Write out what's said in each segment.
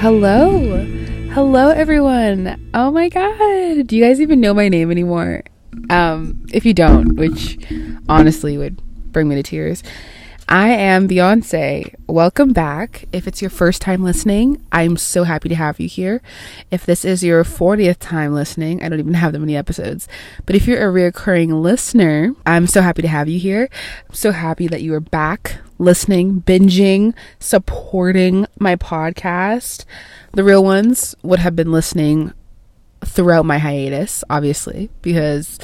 Hello. Hello everyone. Oh my god. Do you guys even know my name anymore? Um if you don't, which honestly would bring me to tears. I am Beyonce. Welcome back. If it's your first time listening, I'm so happy to have you here. If this is your 40th time listening, I don't even have that many episodes. But if you're a reoccurring listener, I'm so happy to have you here. I'm so happy that you are back listening, binging, supporting my podcast. The real ones would have been listening throughout my hiatus, obviously, because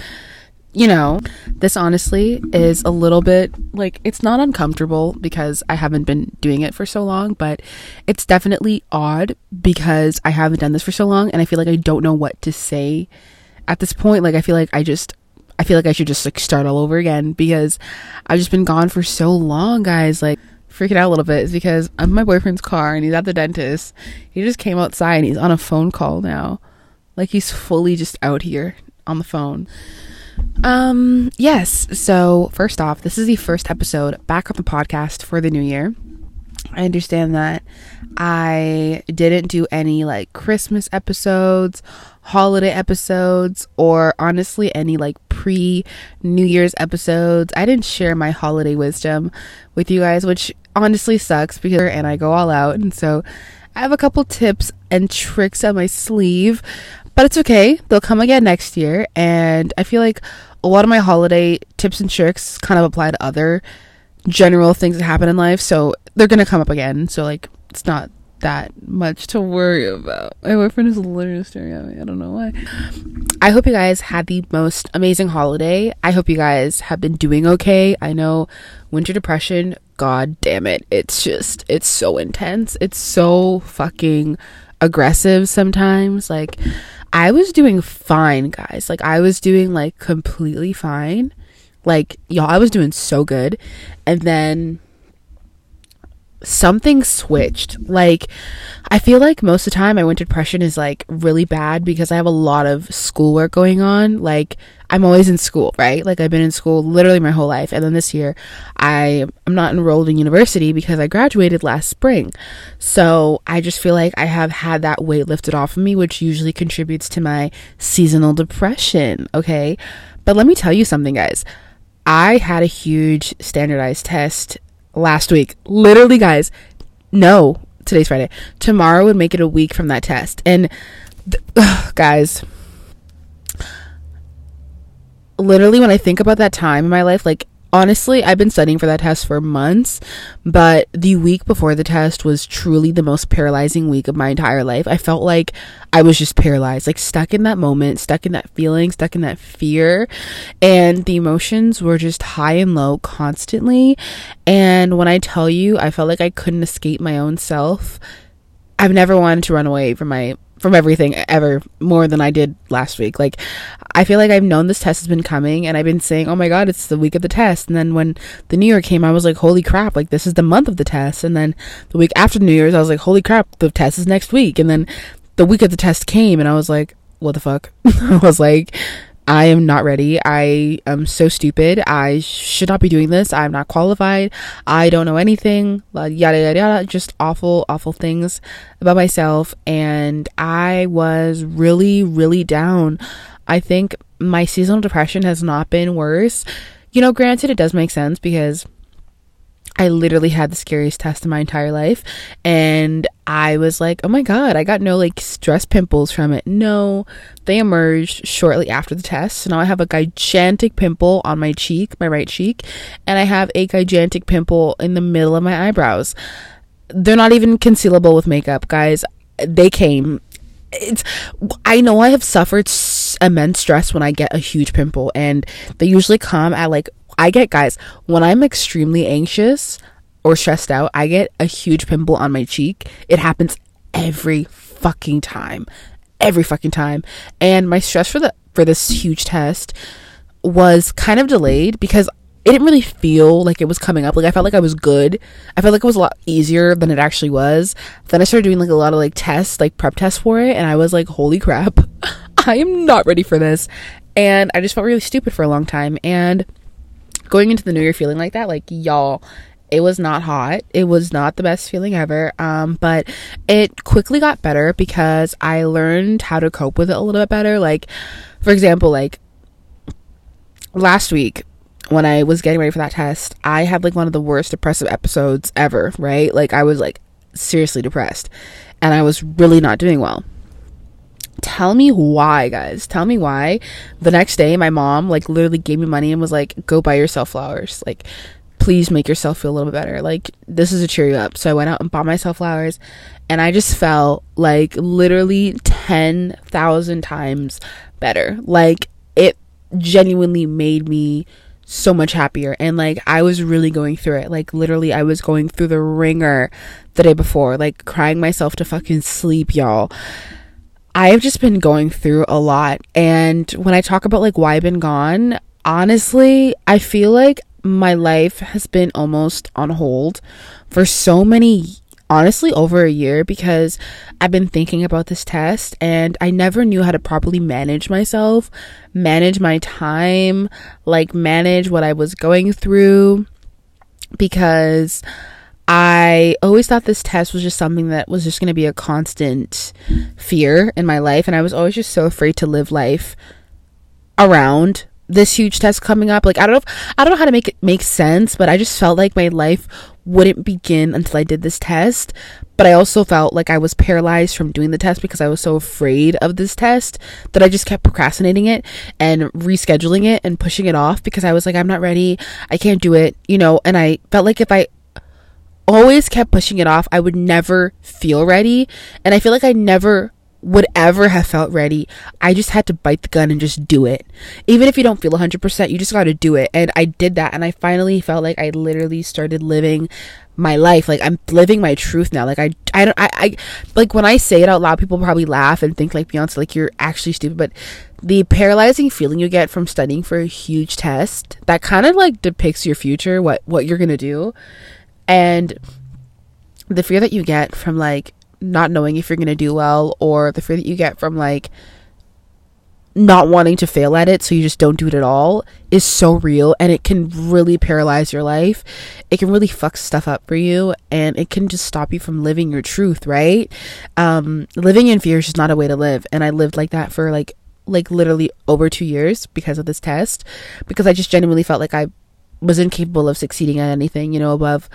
you know, this honestly is a little bit like it's not uncomfortable because I haven't been doing it for so long, but it's definitely odd because I haven't done this for so long and I feel like I don't know what to say at this point. Like, I feel like I just. I feel like I should just like start all over again because I've just been gone for so long, guys. Like, freaking out a little bit is because I'm my boyfriend's car and he's at the dentist. He just came outside and he's on a phone call now. Like, he's fully just out here on the phone. Um, yes. So, first off, this is the first episode back on the podcast for the new year. I understand that I didn't do any like Christmas episodes, holiday episodes, or honestly any like pre New Year's episodes. I didn't share my holiday wisdom with you guys, which honestly sucks because and I go all out. And so I have a couple tips and tricks on my sleeve but it's okay. They'll come again next year. And I feel like a lot of my holiday tips and tricks kind of apply to other general things that happen in life. So they're going to come up again. So, like, it's not that much to worry about. My boyfriend is literally staring at me. I don't know why. I hope you guys had the most amazing holiday. I hope you guys have been doing okay. I know winter depression, god damn it. It's just, it's so intense. It's so fucking aggressive sometimes. Like, I was doing fine, guys. Like I was doing like completely fine. Like y'all, I was doing so good. And then something switched. Like, I feel like most of the time my winter depression is like really bad because I have a lot of schoolwork going on. Like, I'm always in school, right? Like, I've been in school literally my whole life. And then this year, I am not enrolled in university because I graduated last spring. So I just feel like I have had that weight lifted off of me, which usually contributes to my seasonal depression. Okay. But let me tell you something, guys. I had a huge standardized test last week. Literally, guys, no, today's Friday. Tomorrow would make it a week from that test. And th- ugh, guys, literally, when I think about that time in my life, like honestly, I've been studying for that test for months, but the week before the test was truly the most paralyzing week of my entire life. I felt like I was just paralyzed, like stuck in that moment, stuck in that feeling, stuck in that fear, and the emotions were just high and low constantly. And when I tell you, I felt like I couldn't escape my own self. I've never wanted to run away from my from everything ever more than I did last week. Like, I feel like I've known this test has been coming and I've been saying, oh my God, it's the week of the test. And then when the New Year came, I was like, holy crap, like this is the month of the test. And then the week after New Year's, I was like, holy crap, the test is next week. And then the week of the test came and I was like, what the fuck? I was like, I am not ready. I am so stupid. I should not be doing this. I'm not qualified. I don't know anything. Yada, yada, yada. Just awful, awful things about myself. And I was really, really down. I think my seasonal depression has not been worse. You know, granted, it does make sense because I literally had the scariest test in my entire life. And I was like, oh my God, I got no like stress pimples from it. No, they emerged shortly after the test. So now I have a gigantic pimple on my cheek, my right cheek, and I have a gigantic pimple in the middle of my eyebrows. They're not even concealable with makeup, guys. They came. It's, I know I have suffered immense stress when I get a huge pimple, and they usually come at like I get guys when I'm extremely anxious or stressed out, I get a huge pimple on my cheek. It happens every fucking time. Every fucking time. And my stress for the for this huge test was kind of delayed because it didn't really feel like it was coming up. Like I felt like I was good. I felt like it was a lot easier than it actually was. Then I started doing like a lot of like tests, like prep tests for it, and I was like, holy crap, I am not ready for this. And I just felt really stupid for a long time. And going into the new year feeling like that, like y'all, It was not hot. It was not the best feeling ever. Um, but it quickly got better because I learned how to cope with it a little bit better. Like, for example, like last week when I was getting ready for that test, I had like one of the worst depressive episodes ever, right? Like I was like seriously depressed and I was really not doing well. Tell me why, guys. Tell me why. The next day, my mom like literally gave me money and was like, "Go buy yourself flowers." Like, please make yourself feel a little bit better. Like, this is a cheer you up. So I went out and bought myself flowers, and I just felt like literally 10,000 times better. Like, it genuinely made me so much happier. And like, I was really going through it. Like, literally, I was going through the wringer the day before, like, crying myself to fucking sleep, y'all. I've just been going through a lot. And when I talk about like why I've been gone, honestly, I feel like my life has been almost on hold for so many honestly over a year because I've been thinking about this test and I never knew how to properly manage myself, manage my time, like manage what I was going through because I always thought this test was just something that was just going to be a constant fear in my life and I was always just so afraid to live life around this huge test coming up. Like I don't know if, I don't know how to make it make sense, but I just felt like my life wouldn't begin until I did this test. But I also felt like I was paralyzed from doing the test because I was so afraid of this test that I just kept procrastinating it and rescheduling it and pushing it off because I was like I'm not ready. I can't do it, you know, and I felt like if I always kept pushing it off, I would never feel ready. And I feel like I never would ever have felt ready. I just had to bite the gun and just do it. Even if you don't feel 100%, you just got to do it. And I did that. And I finally felt like I literally started living my life. Like I'm living my truth now. Like I, I don't, I, I, like when I say it out loud, people probably laugh and think like Beyonce, like you're actually stupid. But the paralyzing feeling you get from studying for a huge test that kind of like depicts your future, what, what you're going to do. And the fear that you get from like not knowing if you're going to do well or the fear that you get from like not wanting to fail at it so you just don't do it at all is so real and it can really paralyze your life. It can really fuck stuff up for you and it can just stop you from living your truth, right? Um living in fear is just not a way to live and I lived like that for like like literally over 2 years because of this test because I just genuinely felt like I was incapable of succeeding at anything, you know, above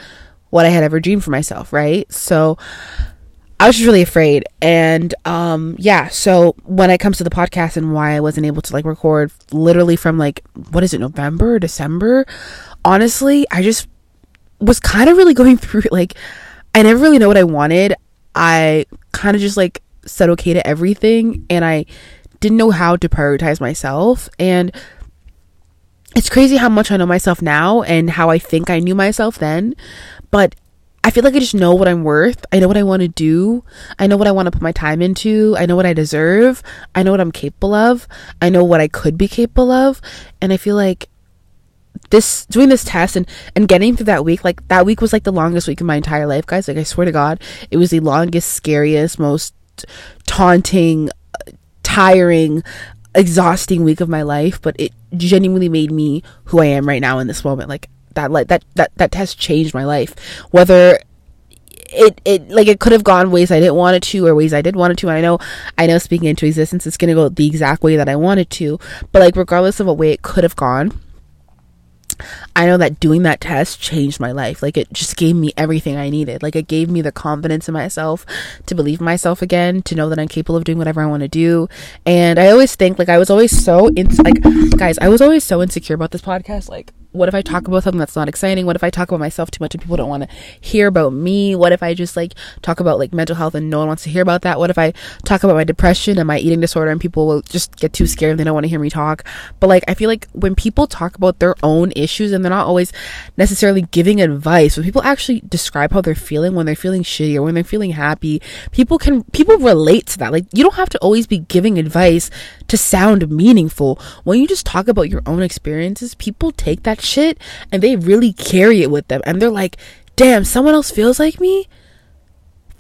what I had ever dreamed for myself, right? So I was just really afraid. And um yeah, so when it comes to the podcast and why I wasn't able to like record literally from like what is it, November, December? Honestly, I just was kind of really going through like I never really know what I wanted. I kind of just like said okay to everything and I didn't know how to prioritize myself and it's crazy how much I know myself now and how I think I knew myself then, but I feel like I just know what I'm worth. I know what I want to do. I know what I want to put my time into. I know what I deserve. I know what I'm capable of. I know what I could be capable of. And I feel like this doing this test and and getting through that week like that week was like the longest week of my entire life guys like i swear to god it was the longest scariest most taunting tiring exhausting week of my life but it genuinely made me who i am right now in this moment. Like that like that that that test changed my life. Whether it it like it could have gone ways I didn't want it to or ways I did want it to and I know I know speaking into existence it's gonna go the exact way that I wanted to but like regardless of what way it could have gone I know that doing that test changed my life. Like it just gave me everything I needed. Like it gave me the confidence in myself to believe in myself again, to know that I'm capable of doing whatever I want to do. And I always think like I was always so in like guys, I was always so insecure about this podcast. Like what if I talk about something that's not exciting? What if I talk about myself too much and people don't want to hear about me? What if I just like talk about like mental health and no one wants to hear about that? What if I talk about my depression and my eating disorder and people will just get too scared and they don't want to hear me talk? But like I feel like when people talk about their own issues and they're not always necessarily giving advice, when people actually describe how they're feeling when they're feeling shitty or when they're feeling happy, people can people relate to that. Like you don't have to always be giving advice to sound meaningful. When you just talk about your own experiences, people take that shit and they really carry it with them. And they're like damn someone else feels like me?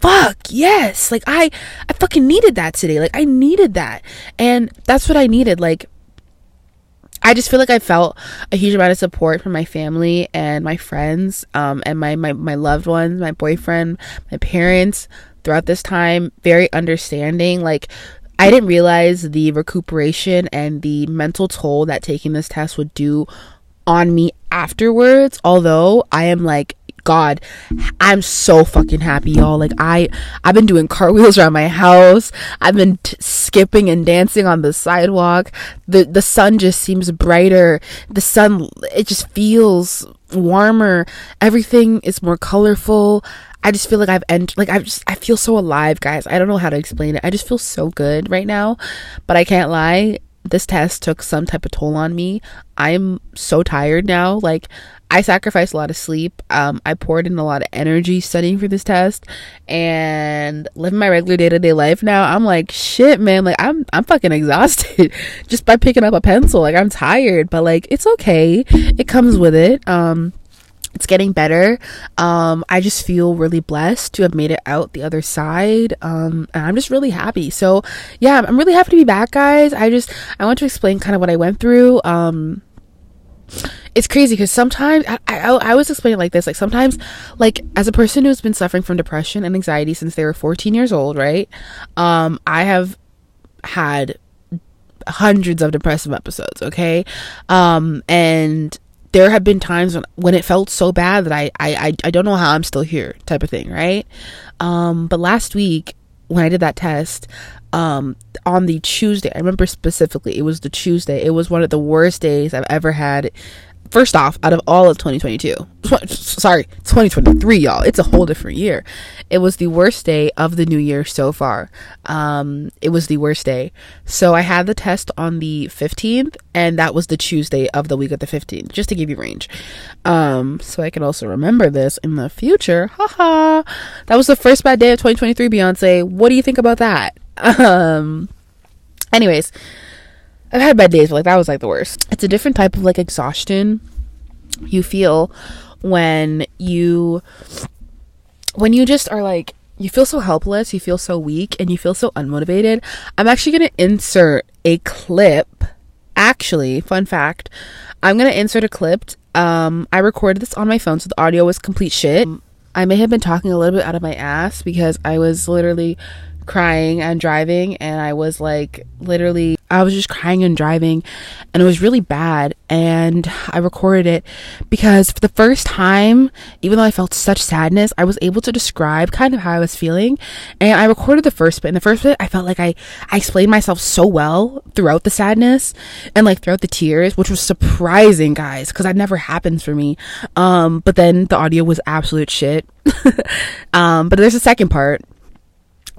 Fuck yes. Like i i fucking needed that today. Like i needed that. And that's what i needed. Like I just feel like I felt a huge amount of support from my family and my friends, um, and my, my, my loved ones, my boyfriend, my parents throughout this time. Very understanding. Like, I didn't realize the recuperation and the mental toll that taking this test would do on me afterwards. Although I am like god i'm so fucking happy y'all. Like i i've been doing cartwheels around my house. I've been t- skipping and dancing on the sidewalk. The the sun just seems brighter. The sun it just feels warmer. Everything is more colorful. I just feel like i've entered like i've just i feel so alive guys. I don't know how to explain it. I just feel so good right now but i can't lie this test took some type of toll on me i'm so tired now like I sacrificed a lot of sleep. Um, I poured in a lot of energy studying for this test and living my regular day to day life now. I'm like, shit, man. Like, I'm, I'm fucking exhausted just by picking up a pencil. Like, I'm tired, but like, it's okay. It comes with it. Um, it's getting better. Um, I just feel really blessed to have made it out the other side. Um, and I'm just really happy. So, yeah, I'm really happy to be back, guys. I just, I want to explain kind of what I went through. Um, it's crazy because sometimes I, I, I always explain it like this like sometimes like as a person who's been suffering from depression and anxiety since they were 14 years old right um i have had hundreds of depressive episodes okay um and there have been times when, when it felt so bad that I, I i don't know how i'm still here type of thing right um but last week when i did that test um on the Tuesday. I remember specifically it was the Tuesday. It was one of the worst days I've ever had. First off, out of all of 2022, sorry, 2023, y'all, it's a whole different year. It was the worst day of the new year so far. Um, it was the worst day. So I had the test on the 15th, and that was the Tuesday of the week of the 15th, just to give you range. Um, so I can also remember this in the future. Haha. That was the first bad day of 2023, Beyonce. What do you think about that? Um, anyways, I've had bad days, but like that was like the worst. It's a different type of like exhaustion you feel when you when you just are like you feel so helpless, you feel so weak, and you feel so unmotivated. I'm actually going to insert a clip. Actually, fun fact, I'm going to insert a clip. Um, I recorded this on my phone, so the audio was complete shit. I may have been talking a little bit out of my ass because I was literally crying and driving and I was like literally I was just crying and driving and it was really bad and I recorded it because for the first time even though I felt such sadness I was able to describe kind of how I was feeling and I recorded the first bit in the first bit I felt like I I explained myself so well throughout the sadness and like throughout the tears which was surprising guys because that never happens for me. Um but then the audio was absolute shit. Um but there's a second part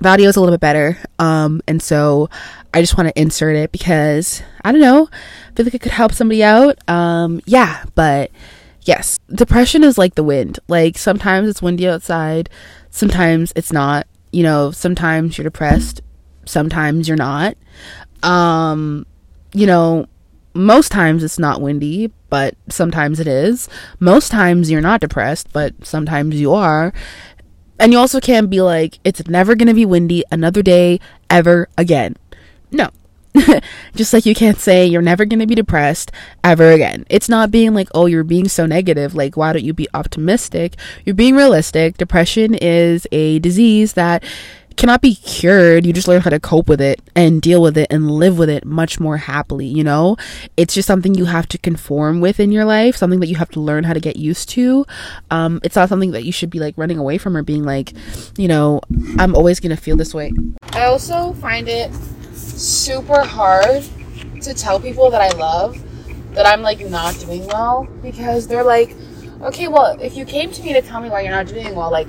the audio is a little bit better. Um, and so I just want to insert it because I don't know, I feel like it could help somebody out. Um, yeah, but yes, depression is like the wind. Like sometimes it's windy outside, sometimes it's not. You know, sometimes you're depressed, sometimes you're not. Um, you know, most times it's not windy, but sometimes it is. Most times you're not depressed, but sometimes you are. And you also can't be like, it's never gonna be windy another day ever again. No. Just like you can't say you're never gonna be depressed ever again. It's not being like, oh, you're being so negative. Like, why don't you be optimistic? You're being realistic. Depression is a disease that cannot be cured. You just learn how to cope with it and deal with it and live with it much more happily, you know? It's just something you have to conform with in your life, something that you have to learn how to get used to. Um, it's not something that you should be like running away from or being like, you know, I'm always going to feel this way. I also find it super hard to tell people that I love that I'm like not doing well because they're like, okay, well, if you came to me to tell me why you're not doing well, like,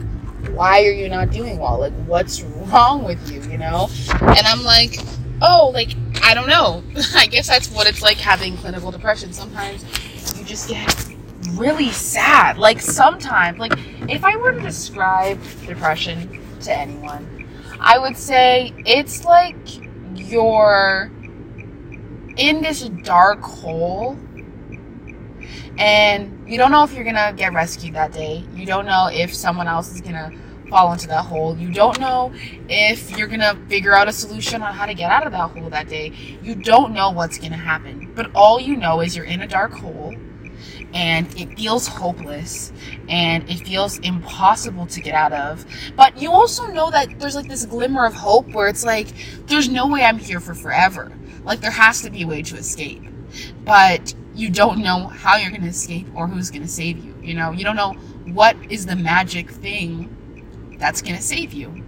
why are you not doing well? Like, what's wrong with you, you know? And I'm like, oh, like, I don't know. I guess that's what it's like having clinical depression. Sometimes you just get really sad. Like, sometimes, like, if I were to describe depression to anyone, I would say it's like you're in this dark hole and you don't know if you're gonna get rescued that day. You don't know if someone else is gonna fall into that hole. You don't know if you're to figure out a solution on how to get out of that hole that day. You don't know what's to happen. But all you know is you're in a dark hole and it feels hopeless and it feels impossible to get out of. But you also know that there's like this glimmer of hope where it's like, there's no way I'm here for forever. Like, there has to be a way to escape. But you don't know how you're going to escape or who's going to save you. You know, you don't know what is the magic thing that's going to save you.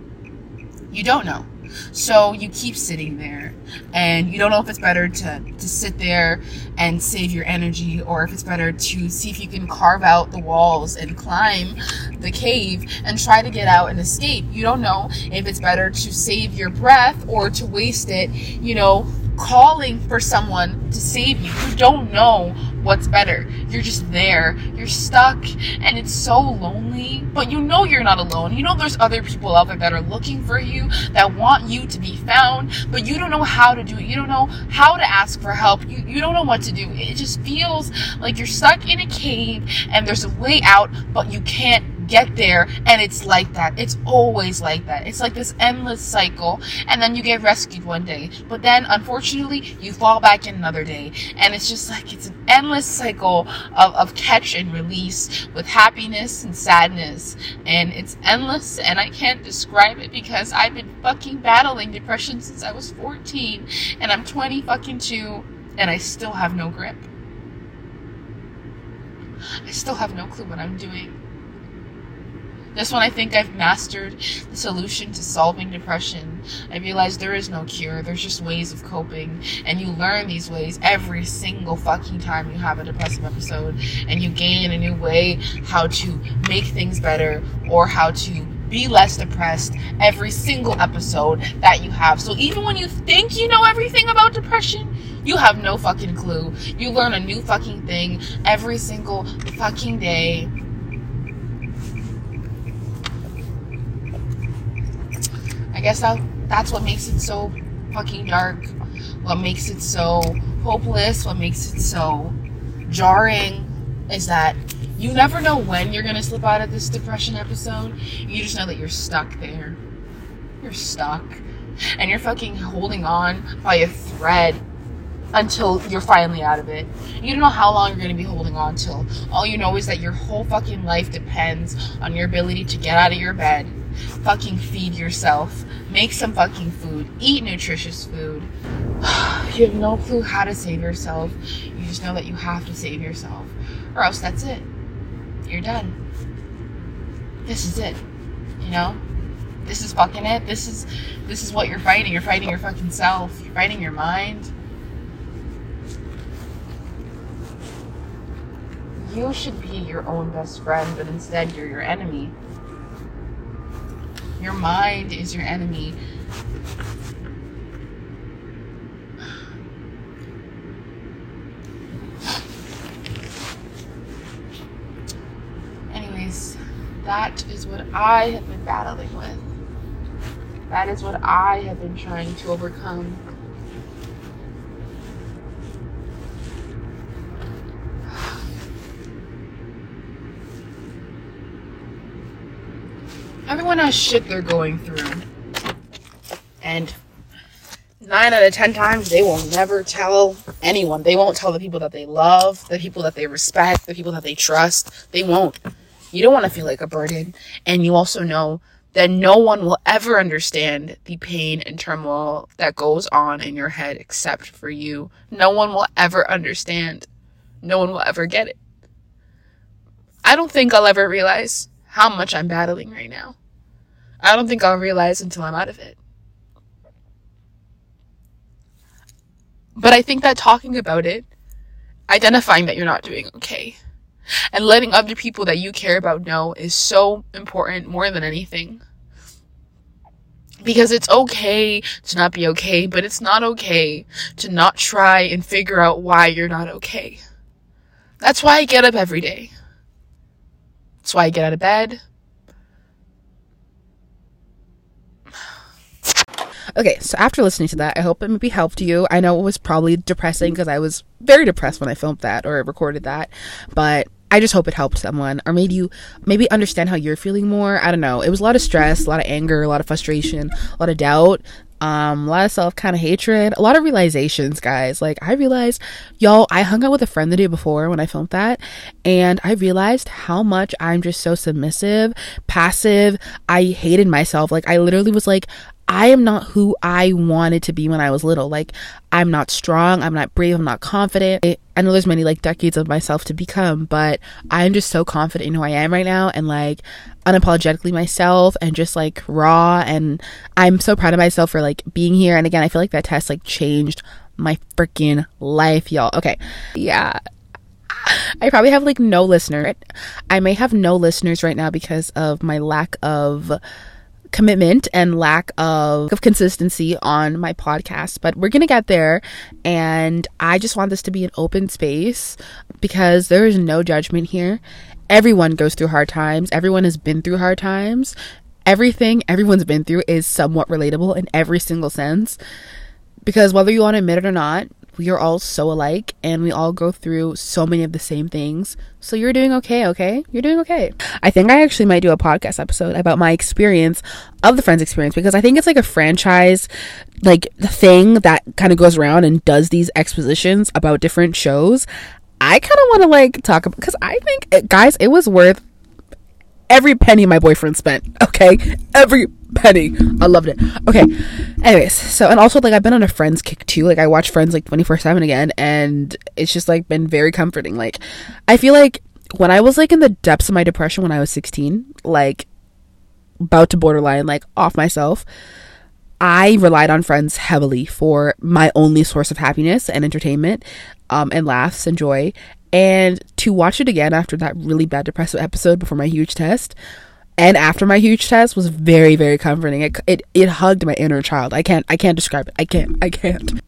You don't know. So you keep sitting there and you don't know if it's better to, to sit there and save your energy or if it's better to see if you can carve out the walls and climb the cave and try to get out and escape. You don't know if it's better to save your breath or to waste it, you know, calling for someone to save you. You don't know what's better. You're just there. You're stuck and it's so lonely. But you know you're not alone. You know there's other people out there that are looking for you, that want you to be found, but you don't know how to do it. You don't know how to ask for help. You, you don't know what to do. It just feels like you're stuck in a cave and there's a way out, but you can't get there and it's like that. It's always like that. It's like this endless cycle and then you get rescued one day. But then unfortunately you fall back in another day. And it's just like it's an endless cycle of, of catch and release with happiness and sadness. And it's endless and I can't describe it because I've been fucking battling depression since I was 14 and I'm 20 fucking 2 and I still have no grip. I still have no clue what I'm doing. Just one, I think I've mastered the solution to solving depression, I realize there is no cure. There's just ways of coping. And you learn these ways every single fucking time you have a depressive episode. And you gain a new way how to make things better or how to be less depressed every single episode that you have. So even when you think you know everything about depression, you have no fucking clue. You learn a new fucking thing every single fucking day guess that that's what makes it so fucking dark. What makes it so hopeless, what makes it so jarring is that you never know when you're gonna slip out of this depression episode. You just know that you're stuck there. You're stuck. And you're fucking holding on by a thread until you're finally out of it. You don't know how long you're going to be holding on till. All you know is that your whole fucking life depends on your ability to get out of your bed, fucking feed yourself, make some fucking food, eat nutritious food. you have no clue how to save yourself. You just know that you have to save yourself, or else that's it. You're done. This is it. You know? This is fucking it. This is this is what you're fighting. You're fighting your fucking self. You're fighting your mind. You should be your own best friend, but instead you're your enemy. Your mind is your enemy. Anyways, that is what I have been battling with. That is what I have been trying to overcome. Has shit they're going through. And nine out of ten times they will never tell anyone. They won't tell the people that they love, the people that they respect, the people that they trust. They won't. You don't want to feel like a burden. And you also know that no one will ever understand the pain and turmoil that goes on in your head except for you. No one will ever understand. No one will ever get it. I don't think I'll ever realize how much I'm battling right now. I don't think I'll realize until I'm out of it. But I think that talking about it, identifying that you're not doing okay, and letting other people that you care about know is so important more than anything. Because it's okay to not be okay, but it's not okay to not try and figure out why you're not okay. That's why I get up every day. That's why I get out of bed. Okay, so after listening to that, I hope it maybe helped you. I know it was probably depressing because I was very depressed when I filmed that or recorded that, but I just hope it helped someone or made you maybe understand how you're feeling more. I don't know. It was a lot of stress, a lot of anger, a lot of frustration, a lot of doubt, um, a lot of self kind of hatred, a lot of realizations, guys. Like, I realized, y'all, I hung out with a friend the day before when I filmed that, and I realized how much I'm just so submissive, passive. I hated myself. Like, I literally was like, I am not who I wanted to be when I was little. Like, I'm not strong, I'm not brave, I'm not confident. I know there's many like decades of myself to become, but I'm just so confident in who I am right now and like unapologetically myself and just like raw. And I'm so proud of myself for like being here. And again, I feel like that test like changed my freaking life, y'all. Okay. Yeah. I probably have like no listener. I may have no listeners right now because of my lack of commitment and lack of, of consistency on my podcast, but we're going to get there. And I just want this to be an open space because there is no judgment here. Everyone goes through hard times, everyone has been through hard times. Everything everyone's been through is somewhat relatable in every single sense. Because whether you want to admit it or not, we are all so alike and we all go through so many of the same things. So you're doing okay, okay? You're doing okay. I think I actually might do a podcast episode about my experience of the Friends experience because I think it's like a franchise like thing that kind of goes around and does these expositions about different shows. I kind of want to like talk about because I think eh, guys, it was worth every penny my boyfriend spent. Okay, every penny. I loved it. Okay. Anyways, so and also like I've been on a Friends kick too. Like I watch Friends like twenty four seven again, and it's just like been very comforting. Like I feel like when I was like in the depths of my depression when I was sixteen, like about to borderline like off myself. I relied on friends heavily for my only source of happiness and entertainment, um, and laughs and joy. And to watch it again after that really bad depressive episode before my huge test, and after my huge test was very very comforting. It, it it hugged my inner child. I can't i can't describe it. I can't i can't.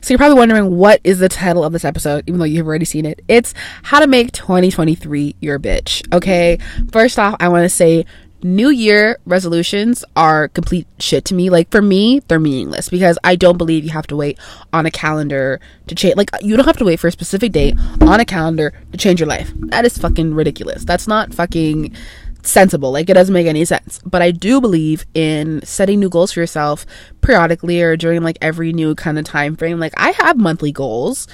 So you're probably wondering what is the title of this episode even though you've already seen it? It's how to make 2023 your bitch okay? First off i want to say new year resolutions are complete shit to me. Like for me they're meaningless because i don't believe you have to wait on a calendar to change like you don't have to wait for a specific date on a calendar to change your life. That is fucking ridiculous. That's not fucking sensible. Like it doesn't make any sense. But I do believe in setting new goals for yourself periodically or during like every new kind of time frame. Like I have monthly goals.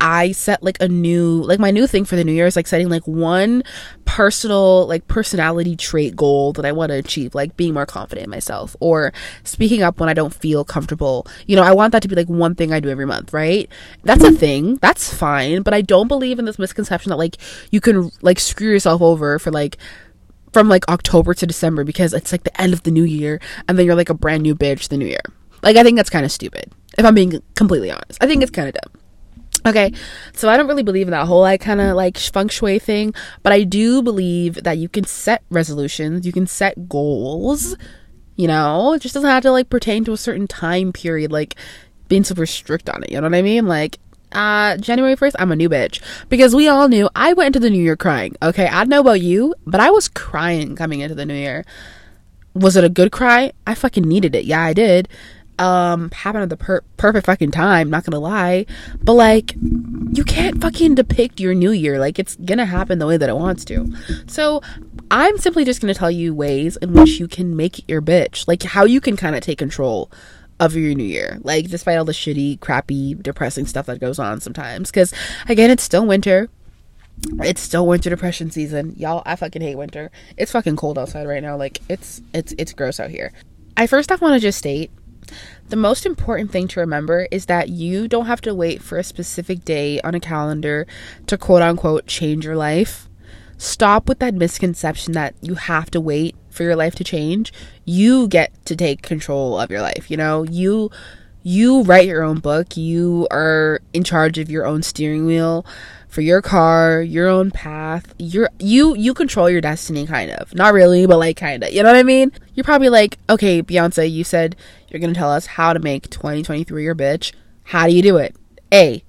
I set like a new like my new thing for the new year is like setting like one personal like personality trait goal that I want to achieve, like being more confident in myself or speaking up when I don't feel comfortable. You know, I want that to be like one thing I do every month, right? That's a thing. That's fine, but I don't believe in this misconception that like you can like screw yourself over for like from like October to December because it's like the end of the new year and then you're like a brand new bitch the new year. Like I think that's kind of stupid. If I'm being completely honest. I think it's kind of dumb. Okay, so I don't really believe in that whole like kind of like feng shui thing, but I do believe that you can set resolutions, you can set goals, you know, it just doesn't have to like pertain to a certain time period, like being super strict on it, you know what I mean? Like, uh, January 1st, I'm a new bitch. Because we all knew I went into the new year crying. Okay, I don't know about you, but I was crying coming into the new year. Was it a good cry? I fucking needed it. Yeah, I did. Um, happened at the per- perfect fucking time, not gonna lie. But like, you can't fucking depict your new year. Like, it's gonna happen the way that it wants to. So, I'm simply just gonna tell you ways in which you can make your bitch. Like, how you can kind of take control of your new year. Like, despite all the shitty, crappy, depressing stuff that goes on sometimes. Because, again, it's still winter. It's still winter depression season. Y'all, I fucking hate winter. It's fucking cold outside right now. Like, it's, it's, it's gross out here. I first off want to just state the most important thing to remember is that you don't have to wait for a specific day on a calendar to quote unquote change your life. Stop with that misconception that you have to wait for your life to change, you get to take control of your life. You know, you you write your own book. You are in charge of your own steering wheel for your car, your own path. You're you you control your destiny kind of. Not really, but like kind of. You know what I mean? You're probably like, "Okay, Beyonce, you said you're going to tell us how to make 2023 your bitch. How do you do it?" A.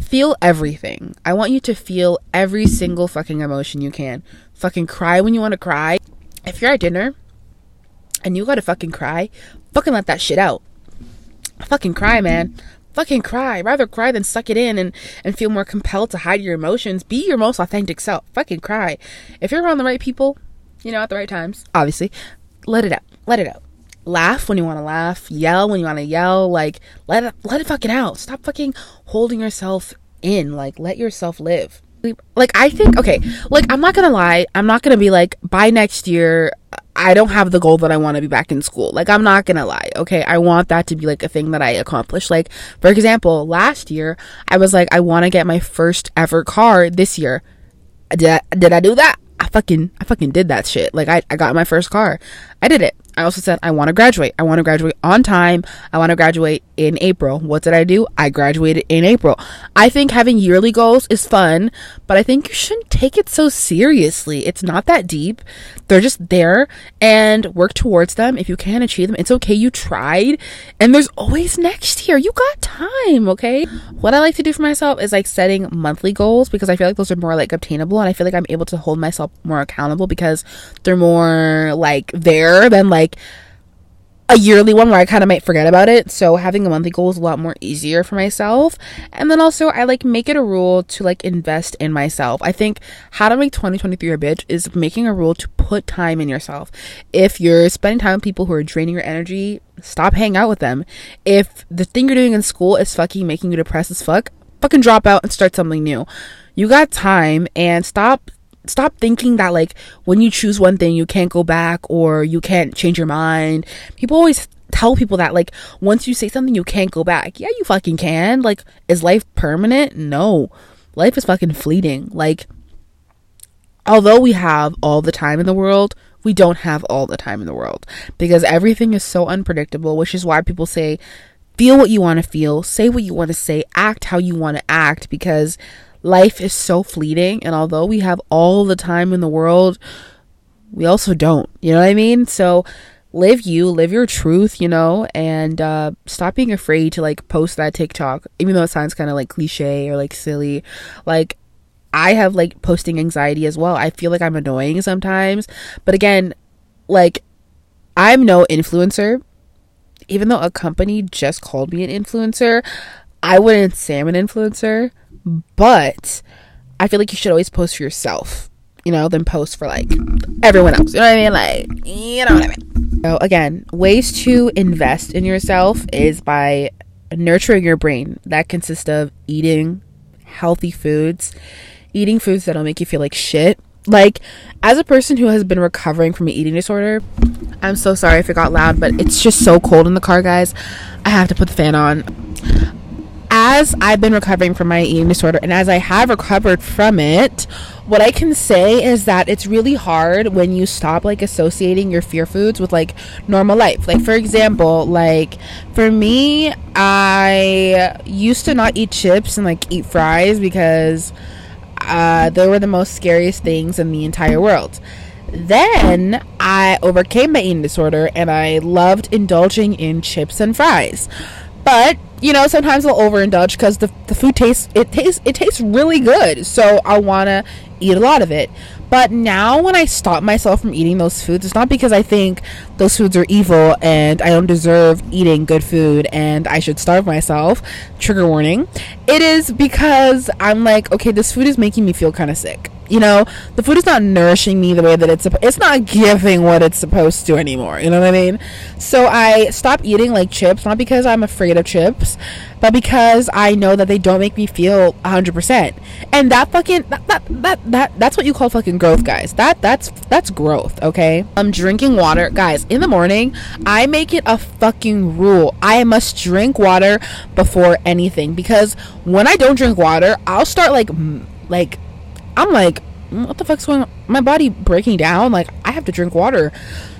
Feel everything. I want you to feel every single fucking emotion you can. Fucking cry when you want to cry if you're at dinner and you gotta fucking cry, fucking let that shit out. Fucking cry, man. fucking cry. Rather cry than suck it in and, and feel more compelled to hide your emotions. Be your most authentic self. Fucking cry. If you're around the right people, you know, at the right times, obviously, let it out. Let it out. Laugh when you want to laugh. Yell when you want to yell. Like, let it, let it fucking out. Stop fucking holding yourself in. Like, let yourself live. Like, I think, okay, like, I'm not gonna lie. I'm not gonna be like, by next year, I don't have the goal that I want to be back in school. Like, I'm not gonna lie, okay? I want that to be like a thing that I accomplish. Like, for example, last year, I was like, I want to get my first ever car this year. Did I, did I do that? I fucking, I fucking did that shit. Like, I, I got my first car. I did it. I also said I want to graduate. I want to graduate on time. I want to graduate in April. What did I do? I graduated in April. I think having yearly goals is fun, but I think you shouldn't take it so seriously. It's not that deep. They're just there and work towards them. If you can achieve them, it's okay. You tried and there's always next year. You got time, okay? What I like to do for myself is like setting monthly goals because I feel like those are more like obtainable and I feel like I'm able to hold myself more accountable because they're more like there than like a yearly one where I kind of might forget about it. So having a monthly goal is a lot more easier for myself. And then also I like make it a rule to like invest in myself. I think how to make 2023 a bitch is making a rule to put time in yourself. If you're spending time with people who are draining your energy, stop hanging out with them. If the thing you're doing in school is fucking making you depressed as fuck, fucking drop out and start something new. You got time and stop stop thinking that like when you choose one thing you can't go back or you can't change your mind. People always tell people that like once you say something you can't go back. Yeah you fucking can. Like is life permanent? No. Life is fucking fleeting. Like although we have all the time in the world we don't have all the time in the world because everything is so unpredictable which is why people say feel what you want to feel say what you want to say act how you want to act because life is so fleeting and although we have all the time in the world we also don't you know what i mean? So live you live your truth you know and uh, stop being afraid to like post that tiktok even though it sounds kind of like cliche or like silly. Like i have like posting anxiety as well. I feel like i'm annoying sometimes but again like i'm no influencer. Even though a company just called me an influencer i wouldn't say i'm an influencer but I feel like you should always post for yourself, you know, than post for like everyone else. You know what I mean? Like, you know what I mean? So, again, ways to invest in yourself is by nurturing your brain. That consists of eating healthy foods, eating foods that'll make you feel like shit. Like, as a person who has been recovering from an eating disorder, I'm so sorry if it got loud, but it's just so cold in the car, guys. I have to put the fan on as I've been recovering from my eating disorder and as I have recovered from it, what I can say is that it's really hard when you stop like associating your fear foods with like normal life. Like for example, like for me, I used to not eat chips and like eat fries because uh, they were the most scariest things in the entire world. Then I overcame my eating disorder and I loved indulging in chips and fries. But you know, sometimes I'll overindulge because the, the food tastes it tastes it tastes really good. So I wanna eat a lot of it. But now when I stop myself from eating those foods, it's not because I think those foods are evil and I don't deserve eating good food and I should starve myself. Trigger warning. It is because I'm like, okay, this food is making me feel kind of sick you know the food is not nourishing me the way that it's it's not giving what it's supposed to anymore you know what i mean? So i stopped eating like chips not because i'm afraid of chips but because i know that they don't make me feel 100% and that fucking that, that that, that that's what you call fucking growth guys. That that's that's growth okay? I'm drinking water. Guys in the morning i make it a fucking rule. I must drink water before anything because when i don't drink water i'll start like like I'm like, what the fuck's going on? My body breaking down. Like, I have to drink water.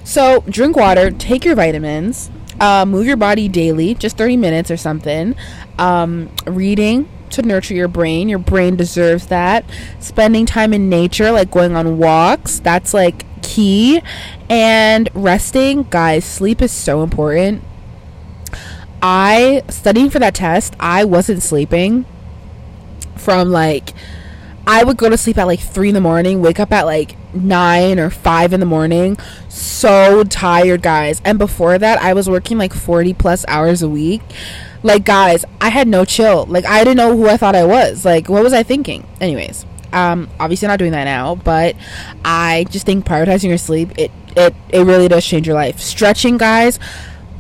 So, drink water, take your vitamins, uh, move your body daily, just 30 minutes or something. Um, reading to nurture your brain. Your brain deserves that. Spending time in nature, like going on walks, that's like key. And resting, guys, sleep is so important. I, studying for that test, I wasn't sleeping from like I would go to sleep at like three in the morning, wake up at like nine or five in the morning. So tired, guys. And before that, I was working like 40 plus hours a week. Like, guys, I had no chill. Like, I didn't know who I thought I was. Like, what was I thinking? Anyways, um, obviously not doing that now, but I just think prioritizing your sleep, it, it, it really does change your life. Stretching, guys,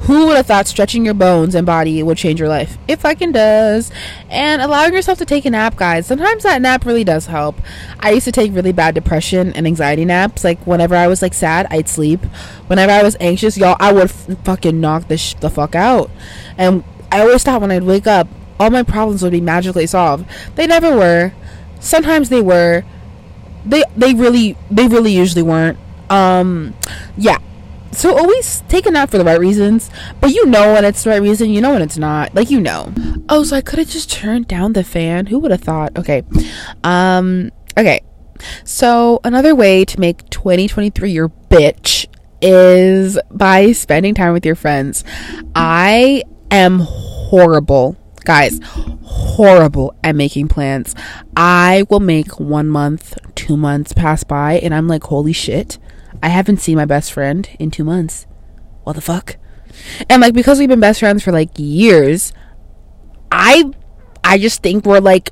who would have thought stretching your bones and body would change your life? It fucking does. And allowing yourself to take a nap, guys. Sometimes that nap really does help. I used to take really bad depression and anxiety naps. Like whenever I was like sad, I'd sleep. Whenever I was anxious, y'all, I would f- fucking knock the sh- the fuck out. And I always thought when I'd wake up, all my problems would be magically solved. They never were. Sometimes they were. They they really they really usually weren't. Um, yeah so always take a nap for the right reasons, but you know when it's the right reason, you know when it's not. Like you know. Oh, so I could have just turned down the fan. Who would have thought? Okay. Um okay. So another way to make 2023 your bitch is by spending time with your friends. I am horrible, guys, horrible at making plans. I will make one month, two months pass by, and I'm like, holy shit I haven't seen my best friend in two months. What the fuck? And like because we've been best friends for like years, I I just think we're like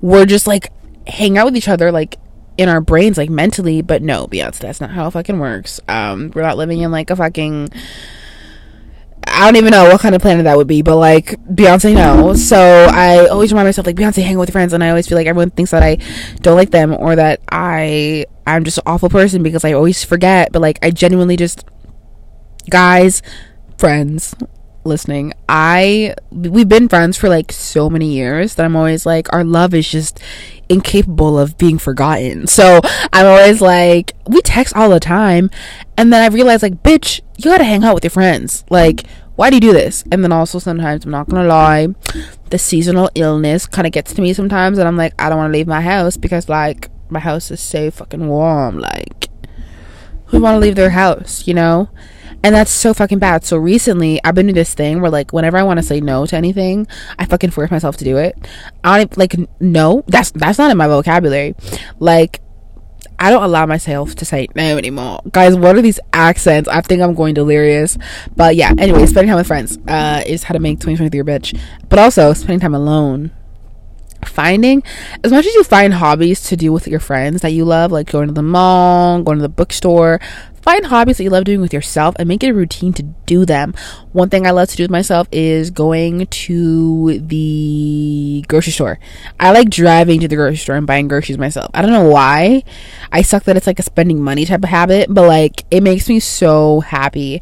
we're just like hang out with each other like in our brains like mentally, but no, Beyonce, that's not how it fucking works. Um, we're not living in like a fucking I don't even know what kind of planet that would be, but like Beyonce knows. So I always remind myself like Beyonce hang out with friends, and I always feel like everyone thinks that I don't like them or that I I'm just an awful person because I always forget. But like I genuinely just guys, friends listening, I we've been friends for like so many years that I'm always like our love is just incapable of being forgotten. So I'm always like we text all the time and then I realize like bitch, you got to hang out with your friends. Like why do you do this? And then also sometimes I'm not gonna lie, the seasonal illness kind of gets to me sometimes, and I'm like, I don't want to leave my house because like my house is so fucking warm. Like, who want to leave their house? You know? And that's so fucking bad. So recently, I've been doing this thing where like whenever I want to say no to anything, I fucking force myself to do it. I like no. That's that's not in my vocabulary. Like I don't allow myself to say no anymore. Guys, what are these accents? I think I'm going delirious. But yeah, anyway, spending time with friends uh, is how to make 2023 a bitch. But also, spending time alone finding as much as you find hobbies to do with your friends that you love like going to the mall going to the bookstore find hobbies that you love doing with yourself and make it a routine to do them. One thing i love to do with myself is going to the grocery store. I like driving to the grocery store and buying groceries myself. I don't know why. I suck that it's like a spending money type of habit but like it makes me so happy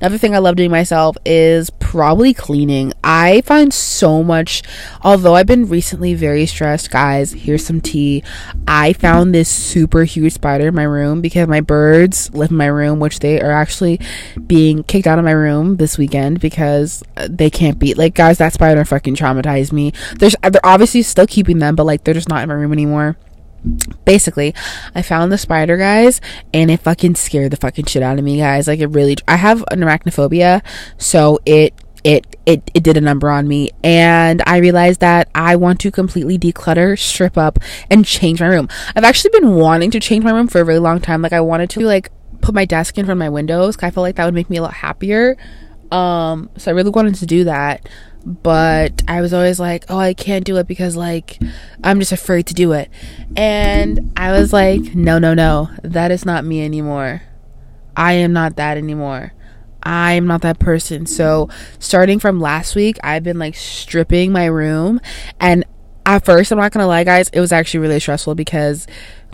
Another thing I love doing myself is probably cleaning. I find so much, although I've been recently very stressed, guys. Here's some tea. I found this super huge spider in my room because my birds live in my room, which they are actually being kicked out of my room this weekend because uh, they can't be like, guys, that spider fucking traumatized me. There's, they're obviously still keeping them, but like, they're just not in my room anymore basically i found the spider guys and it fucking scared the fucking shit out of me guys. Like it really i have an arachnophobia so it it it it did a number on me. And i realized that i want to completely declutter strip up and change my room. I've actually been wanting to change my room for a really long time. Like i wanted to like put my desk in front of my windows cuz i felt like that would make me a lot happier. Um so i really wanted to do that but I was always like, oh, I can't do it because like I'm just afraid to do it. And I was like, no, no, no, that is not me anymore. I am not that anymore. I'm not that person. So, starting from last week, I've been like stripping my room. And at first, I'm not gonna lie, guys, it was actually really stressful because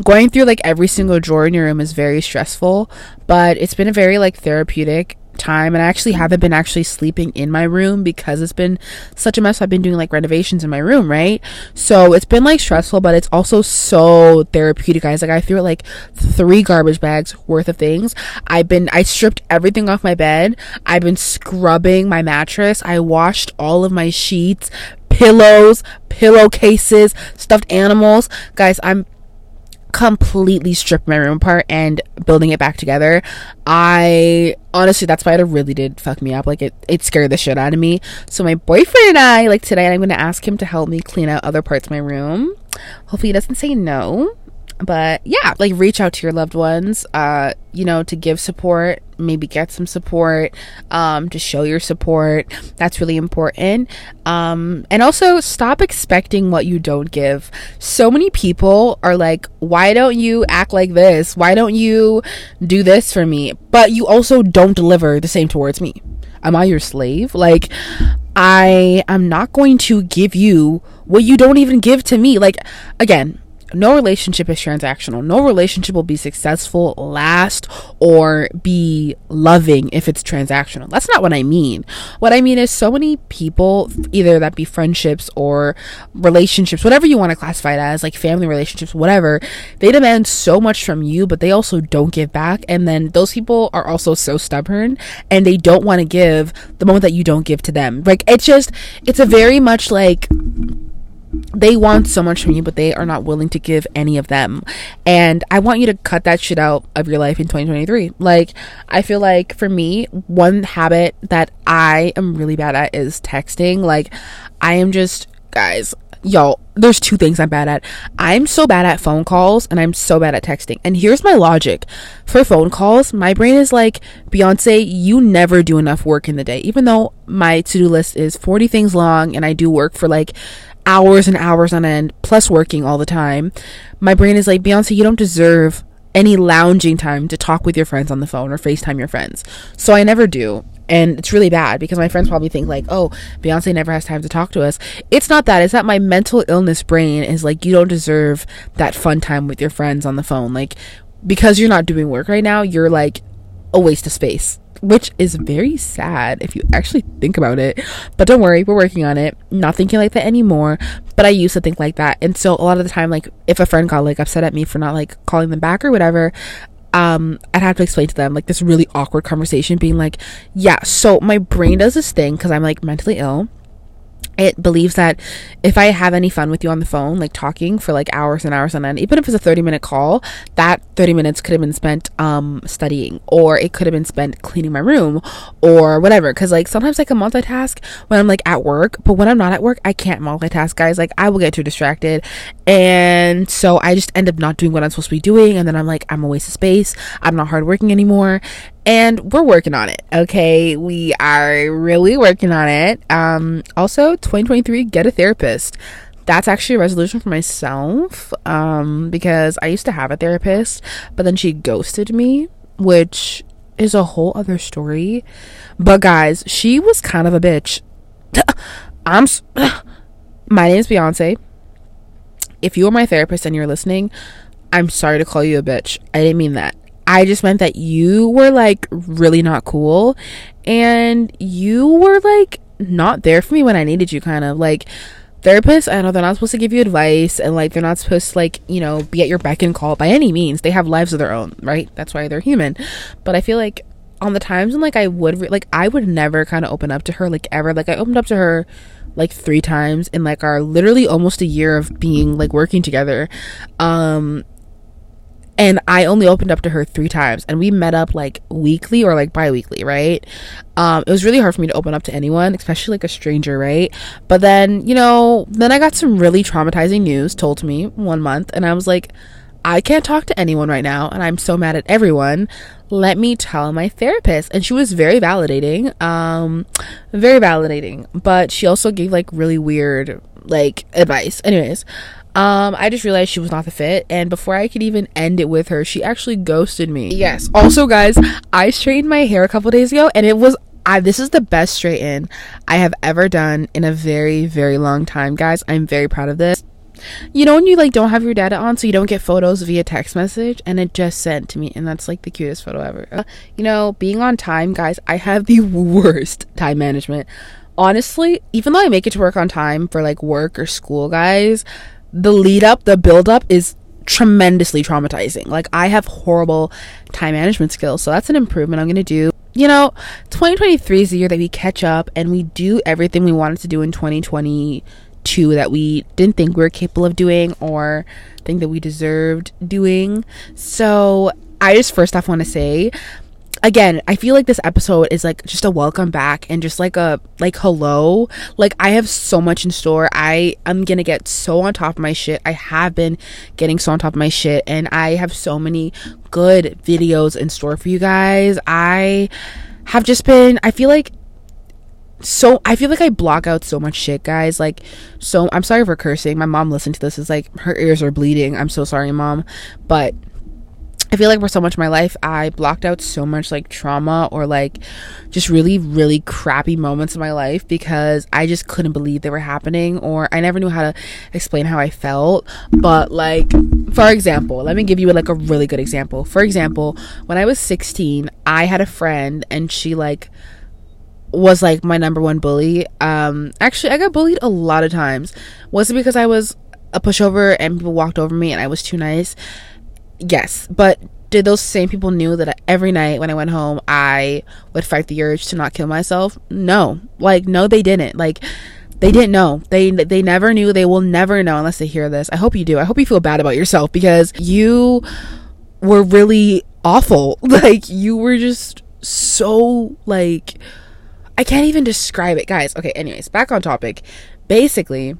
going through like every single drawer in your room is very stressful. But it's been a very like therapeutic time and I actually haven't been actually sleeping in my room because it's been such a mess. I've been doing like renovations in my room, right? So it's been like stressful, but it's also so therapeutic, guys. Like I threw like three garbage bags worth of things. I've been I stripped everything off my bed. I've been scrubbing my mattress. I washed all of my sheets, pillows, pillowcases, stuffed animals. Guys, I'm completely stripped my room apart and building it back together. I honestly that's why it really did fuck me up. Like it it scared the shit out of me. So my boyfriend and I, like today I'm gonna ask him to help me clean out other parts of my room. Hopefully he doesn't say no. But yeah like reach out to your loved ones uh you know to give support maybe get some support um to show your support. That's really important. Um and also stop expecting what you don't give. So many people are like why don't you act like this? Why don't you do this for me? But you also don't deliver the same towards me. Am i your slave? Like i am not going to give you what you don't even give to me. Like again no relationship is transactional. No relationship will be successful, last, or be loving if it's transactional. That's not what I mean. What I mean is so many people, either that be friendships or relationships, whatever you want to classify it as, like family relationships, whatever, they demand so much from you, but they also don't give back. And then those people are also so stubborn and they don't want to give the moment that you don't give to them. Like, it's just, it's a very much like, they want so much from you, but they are not willing to give any of them. And I want you to cut that shit out of your life in 2023. Like, I feel like for me, one habit that I am really bad at is texting. Like, I am just, guys, y'all, there's two things I'm bad at. I'm so bad at phone calls and I'm so bad at texting. And here's my logic for phone calls, my brain is like, Beyonce, you never do enough work in the day. Even though my to do list is 40 things long and I do work for like, hours and hours on end, plus working all the time, my brain is like, Beyonce, you don't deserve any lounging time to talk with your friends on the phone or FaceTime your friends. So I never do. And it's really bad because my friends probably think like, oh, Beyonce never has time to talk to us. It's not that. It's that my mental illness brain is like, you don't deserve that fun time with your friends on the phone. Like, because you're not doing work right now, you're like a waste of space which is very sad if you actually think about it. But don't worry, we're working on it. Not thinking like that anymore. But I used to think like that. And so a lot of the time, like if a friend got like upset at me for not like calling them back or whatever, um, I'd have to explain to them like this really awkward conversation, being like, yeah, so my brain does this thing because I'm like mentally ill it believes that if I have any fun with you on the phone, like talking for like hours and hours on end, even if it's a 30 minute call, that 30 minutes could have been spent um, studying or it could have been spent cleaning my room or whatever. Cause like sometimes I can multitask when I'm like at work, but when I'm not at work, I can't multitask, guys. Like I will get too distracted. And so I just end up not doing what I'm supposed to be doing. And then I'm like, I'm a waste of space. I'm not hardworking anymore and we're working on it okay? We are really working on it. Um also 2023 get a therapist. That's actually a resolution for myself um because i used to have a therapist but then she ghosted me which is a whole other story. But guys she was kind of a bitch. I'm my name is beyonce. If you are my therapist and you're listening i'm sorry to call you a bitch. I didn't mean that I just meant that you were like really not cool and you were like not there for me when I needed you, kind of like therapists. I know they're not supposed to give you advice and like they're not supposed to like, you know, be at your beck and call by any means. They have lives of their own, right? That's why they're human. But I feel like on the times when like I would re- like I would never kind of open up to her like ever. Like I opened up to her like three times in like our literally almost a year of being like working together. Um and I only opened up to her three times and we met up like weekly or like bi-weekly right? Um it was really hard for me to open up to anyone especially like a stranger right? But then you know then I got some really traumatizing news told to me one month and I was like I can't talk to anyone right now and I'm so mad at everyone. Let me tell my therapist. And she was very validating um very validating. But she also gave like really weird like advice. Anyways um, I just realized she was not the fit, and before I could even end it with her, she actually ghosted me. Yes. Also, guys, I straightened my hair a couple days ago, and it was I this is the best straighten I have ever done in a very very long time, guys. I'm very proud of this. You know when you like don't have your data on, so you don't get photos via text message, and it just sent to me, and that's like the cutest photo ever. Uh, you know, being on time, guys. I have the worst time management. Honestly, even though I make it to work on time for like work or school, guys, the lead up, the build up is tremendously traumatizing. Like I have horrible time management skills, so that's an improvement I'm going to do. You know, 2023 is the year that we catch up and we do everything we wanted to do in 2022 that we didn't think we were capable of doing or think that we deserved doing. So, I just first off want to say again, I feel like this episode is like just a welcome back and just like a like hello. Like I have so much in store. I am going to get so on top of my shit. I have been getting so on top of my shit and I have so many good videos in store for you guys. I have just been I feel like so I feel like I block out so much shit, guys. Like, so I'm sorry for cursing. My mom listened to this. It's like her ears are bleeding. I'm so sorry, mom. But I feel like for so much of my life, I blocked out so much like trauma or like just really, really crappy moments in my life because I just couldn't believe they were happening or I never knew how to explain how I felt. But like, for example, let me give you like a really good example. For example, when I was 16, I had a friend and she like was like my number one bully. Um, actually, I got bullied a lot of times. Was it because I was a pushover and people walked over me and I was too nice? Yes, but did those same people knew that every night when I went home I would fight the urge to not kill myself? No, like no, they didn't. Like they didn't know. They they never knew. They will never know unless they hear this. I hope you do. I hope you feel bad about yourself because you were really awful. Like you were just so like I can't even describe it, guys. Okay, anyways, back on topic. Basically,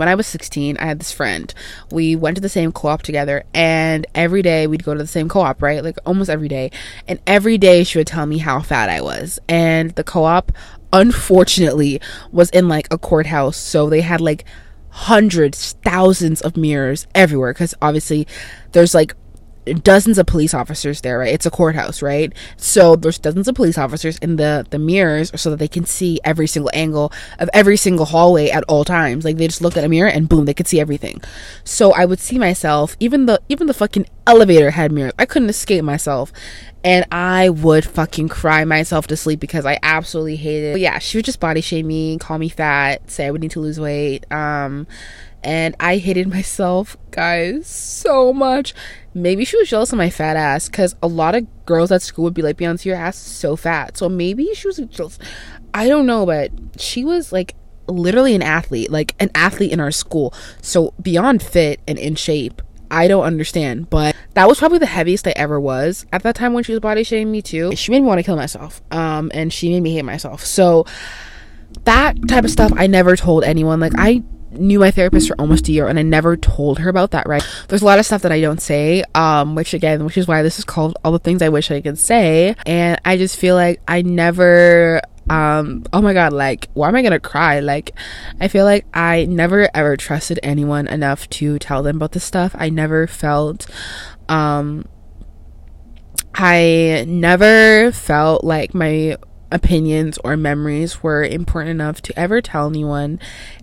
when I was 16, I had this friend. We went to the same co op together, and every day we'd go to the same co op, right? Like almost every day. And every day she would tell me how fat I was. And the co op, unfortunately, was in like a courthouse. So they had like hundreds, thousands of mirrors everywhere because obviously there's like dozens of police officers there, right? It's a courthouse, right? So there's dozens of police officers in the the mirrors so that they can see every single angle of every single hallway at all times. Like they just look at a mirror and boom, they could see everything. So I would see myself, even the even the fucking elevator had mirrors. I couldn't escape myself. And I would fucking cry myself to sleep because I absolutely hated. But yeah, she would just body shame me, call me fat, say I would need to lose weight. Um and I hated myself, guys, so much. Maybe she was jealous of my fat ass because a lot of girls at school would be like, Beyonce, your ass is so fat. So maybe she was jealous. I don't know, but she was like literally an athlete, like an athlete in our school. So beyond fit and in shape. I don't understand, but that was probably the heaviest I ever was at that time when she was body shaming me too. She made me want to kill myself. Um, and she made me hate myself. So that type of stuff I never told anyone. Like I knew my therapist for almost a year and I never told her about that, right? There's a lot of stuff that I don't say, um, which again, which is why this is called All the Things I Wish I Could Say. And I just feel like I never um oh my god like why am i gonna cry like i feel like i never ever trusted anyone enough to tell them about this stuff i never felt um i never felt like my opinions or memories were important enough to ever tell anyone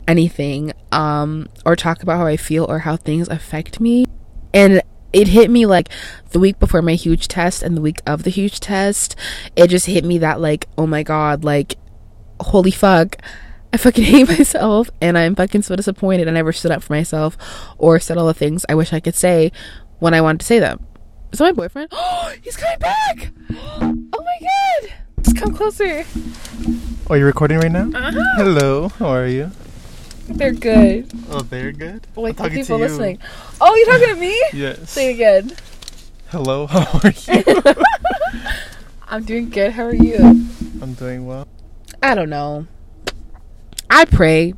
anything um or talk about how I feel or how things affect me. And it hit me like the week before my huge test and the week of the huge test. It just hit me that like, oh my god, like holy fuck. I fucking hate myself and I'm fucking so disappointed I never stood up for myself or said all the things I wish I could say when I wanted to say them. Is that my boyfriend? Oh, he's coming back! Oh my god! Just come closer. Are you're recording right now? Uh-huh. Hello, how are you? They're good. Oh, they're good? Like the talking to people you. listening. Oh, you're talking to me? Yes. Say it again. Hello, how are you? I'm doing good. How are you? I'm doing well. I don't know. I pray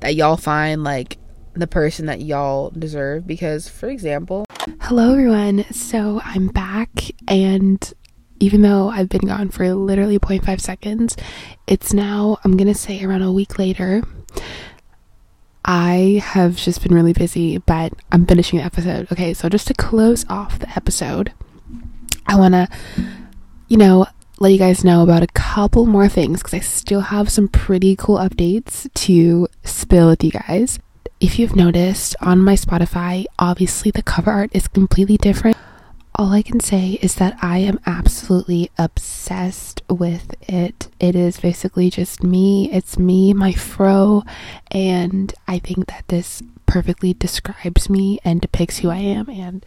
that y'all find like the person that y'all deserve because, for example, hello everyone. So I'm back, and even though I've been gone for literally 0.5 seconds, it's now, I'm gonna say around a week later. I have just been really busy, but I'm finishing the episode. Okay, so just to close off the episode, I wanna, you know, let you guys know about a couple more things because I still have some pretty cool updates to spill with you guys. If you've noticed on my Spotify, obviously the cover art is completely different. All I can say is that I am absolutely obsessed with it. It is basically just me. It's me, my fro, and I think that this perfectly describes me and depicts who I am and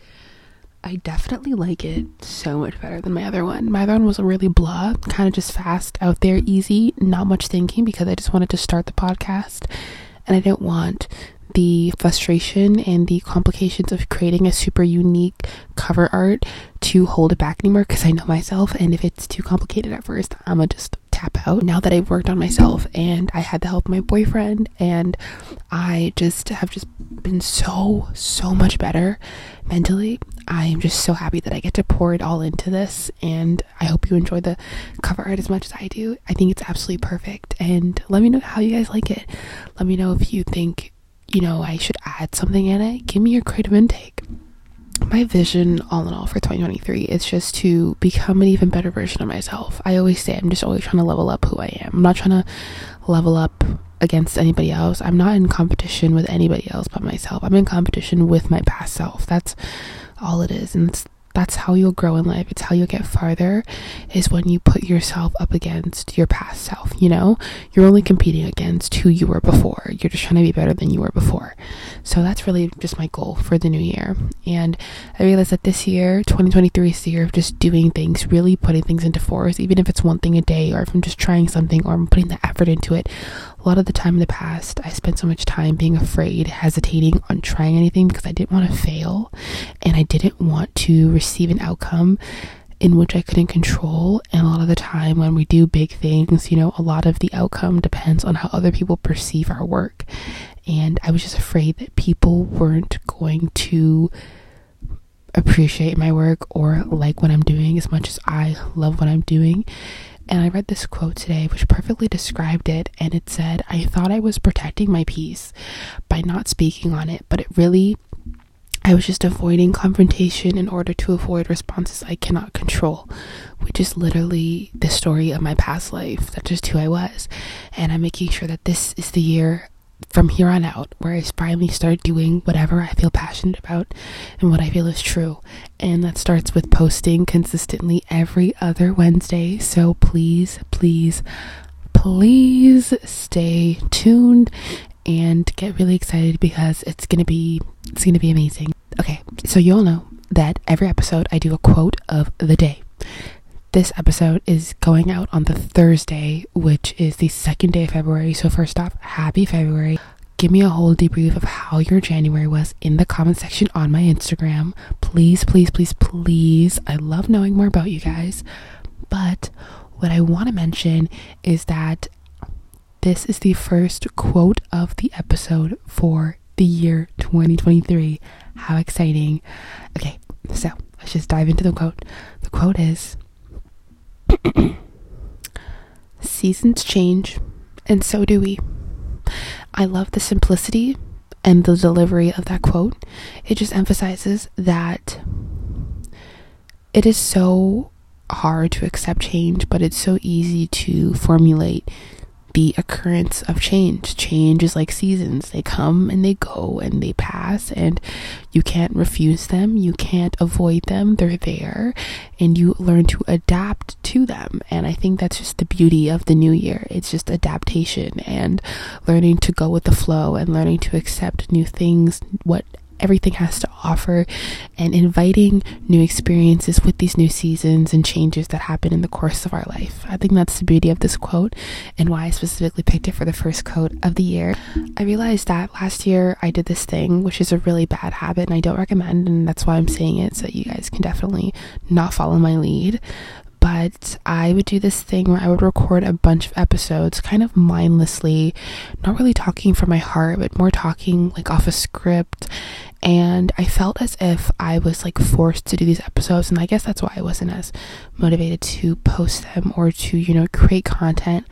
I definitely like it so much better than my other one. My other one was really blah, kind of just fast, out there, easy, not much thinking because I just wanted to start the podcast and I didn't want the frustration and the complications of creating a super unique cover art to hold it back anymore because I know myself and if it's too complicated at first, I'm gonna just tap out. Now that I've worked on myself and I had the help of my boyfriend and I just have just been so so much better mentally. I am just so happy that I get to pour it all into this and I hope you enjoy the cover art as much as I do. I think it's absolutely perfect and let me know how you guys like it. Let me know if you think, you know, I should add something in it. Give me your creative intake my vision all in all for 2023 is just to become an even better version of myself. I always say I'm just always trying to level up who I am. I'm not trying to level up against anybody else. I'm not in competition with anybody else but myself. I'm in competition with my past self. That's all it is. And that's how you'll grow in life. It's how you'll get farther is when you put yourself up against your past self, you know? You're only competing against who you were before. You're just trying to be better than you were before. So that's really just my goal for the new year. And I realized that this year, 2023 is the year of just doing things, really putting things into force, even if it's one thing a day or if I'm just trying something or I'm putting the effort into it a lot of the time in the past, I spent so much time being afraid, hesitating on trying anything because I didn't want to fail and I didn't want to receive an outcome in which I couldn't control. And a lot of the time, when we do big things, you know, a lot of the outcome depends on how other people perceive our work. And I was just afraid that people weren't going to appreciate my work or like what I'm doing as much as I love what I'm doing. And I read this quote today, which perfectly described it. And it said, I thought I was protecting my peace by not speaking on it, but it really, I was just avoiding confrontation in order to avoid responses I cannot control, which is literally the story of my past life. That's just who I was. And I'm making sure that this is the year from here on out where I finally start doing whatever I feel passionate about and what I feel is true. And that starts with posting consistently every other Wednesday. So please, please, please stay tuned and get really excited because it's going to be it's going to be amazing. Okay, so you all know that every episode I do a quote of the day. This episode is going out on the Thursday, which is the second day of February. So, first off, happy February. Give me a whole debrief of how your January was in the comment section on my Instagram. Please, please, please, please. I love knowing more about you guys. But what I want to mention is that this is the first quote of the episode for the year 2023. How exciting! Okay, so let's just dive into the quote. The quote is Seasons change, and so do we. I love the simplicity and the delivery of that quote. It just emphasizes that it is so hard to accept change, but it's so easy to formulate the occurrence of change. Change is like seasons, they come and they go and they pass, and you can't refuse them, you can't avoid them, they're there, and you learn to adapt to them. And I think that's just the beauty of the new year it's just adaptation and learning to go with the flow and learning to accept new things, what everything has to offer and inviting new experiences with these new seasons and changes that happen in the course of our life. I think that's the beauty of this quote and why I specifically picked it for the first quote of the year. I realized that last year I did this thing, which is a really bad habit and I don't recommend, and that's why I'm saying it so you guys can definitely not follow my lead but I would do this thing where I would record a bunch of episodes kind of mindlessly, not really talking from my heart, but more talking like off a script. And I felt as if I was like forced to do these episodes, and I guess that's why I wasn't as motivated to post them or to, you know, create content.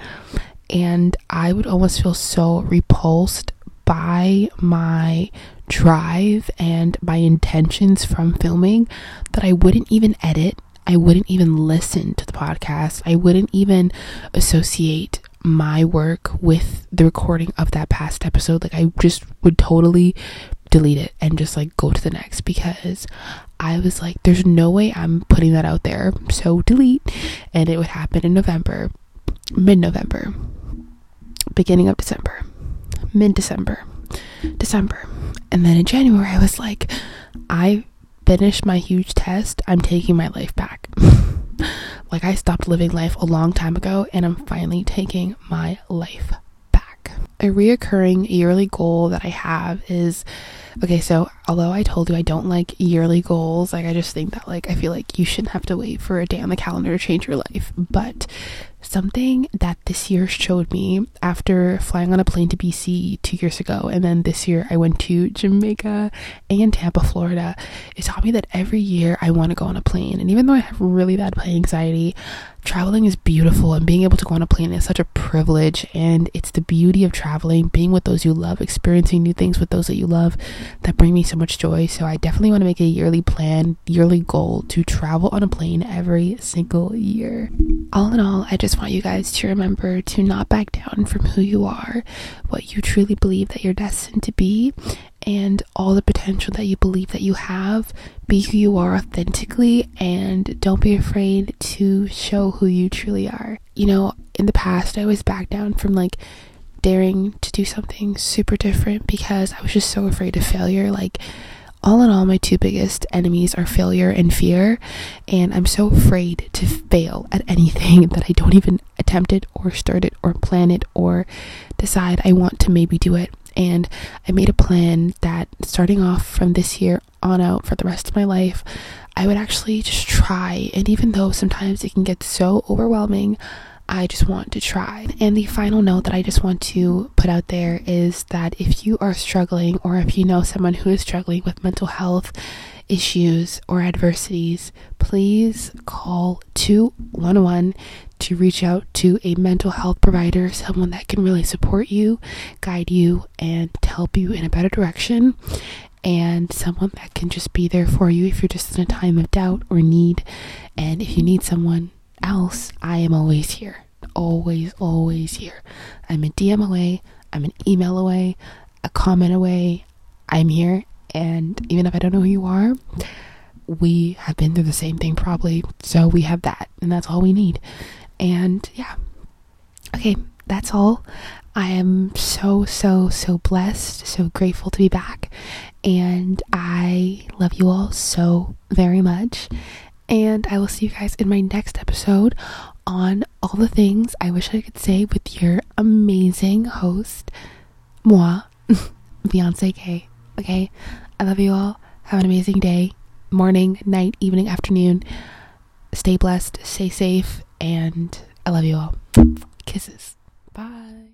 And I would almost feel so repulsed by my drive and my intentions from filming that I wouldn't even edit I wouldn't even listen to the podcast. I wouldn't even associate my work with the recording of that past episode. Like, I just would totally delete it and just like go to the next because I was like, there's no way I'm putting that out there. So, delete. And it would happen in November, mid November, beginning of December, mid December, December. And then in January, I was like, I finished my huge test, I'm taking my life back. like I stopped living life a long time ago and I'm finally taking my life back. a reoccurring yearly goal that I have is okay, so although I told you I don't like yearly goals, like I just think that like I feel like you shouldn't have to wait for a day on the calendar to change your life. But something that this year showed me after flying on a plane to BC two years ago, and then this year I went to Jamaica and Tampa, Florida, it taught me that every year I want to go on a plane. And even though I have really bad plane anxiety, traveling is beautiful and being able to go on a plane is such a privilege and it's the beauty of traveling being with those you love experiencing new things with those that you love that bring me so much joy so i definitely want to make a yearly plan yearly goal to travel on a plane every single year all in all i just want you guys to remember to not back down from who you are what you truly believe that you're destined to be and all the potential that you believe that you have. Be who you are authentically and don't be afraid to show who you truly are. You know, in the past, I always back down from like daring to do something super different because I was just so afraid of failure. Like, all in all, my two biggest enemies are failure and fear, and I'm so afraid to fail at anything that I don't even attempt it or start it or plan it or decide I want to maybe do it. And I made a plan that starting off from this year on out for the rest of my life, I would actually just try. And even though sometimes it can get so overwhelming, I just want to try. And the final note that I just want to put out there is that if you are struggling or if you know someone who is struggling with mental health issues or adversities, please call 211 to reach out to a mental health provider, someone that can really support you, guide you, and help you in a better direction, and someone that can just be there for you if you're just in a time of doubt or need. And if you need someone else, I am always here. Always, always here. I'm a DM away, I'm an email away, a comment away. I'm here, and even if I don't know who you are, we have been through the same thing probably. So we have that, and that's all we need. And yeah. Okay, that's all. I am so, so, so blessed, so grateful to be back. And I love you all so very much. And I will see you guys in my next episode on all the things I wish I could say with your amazing host, moi, Beyonce Kaye. Okay, I love you all. Have an amazing day, morning, night, evening, afternoon. Stay blessed, stay safe, and I love you all. Kisses. Bye.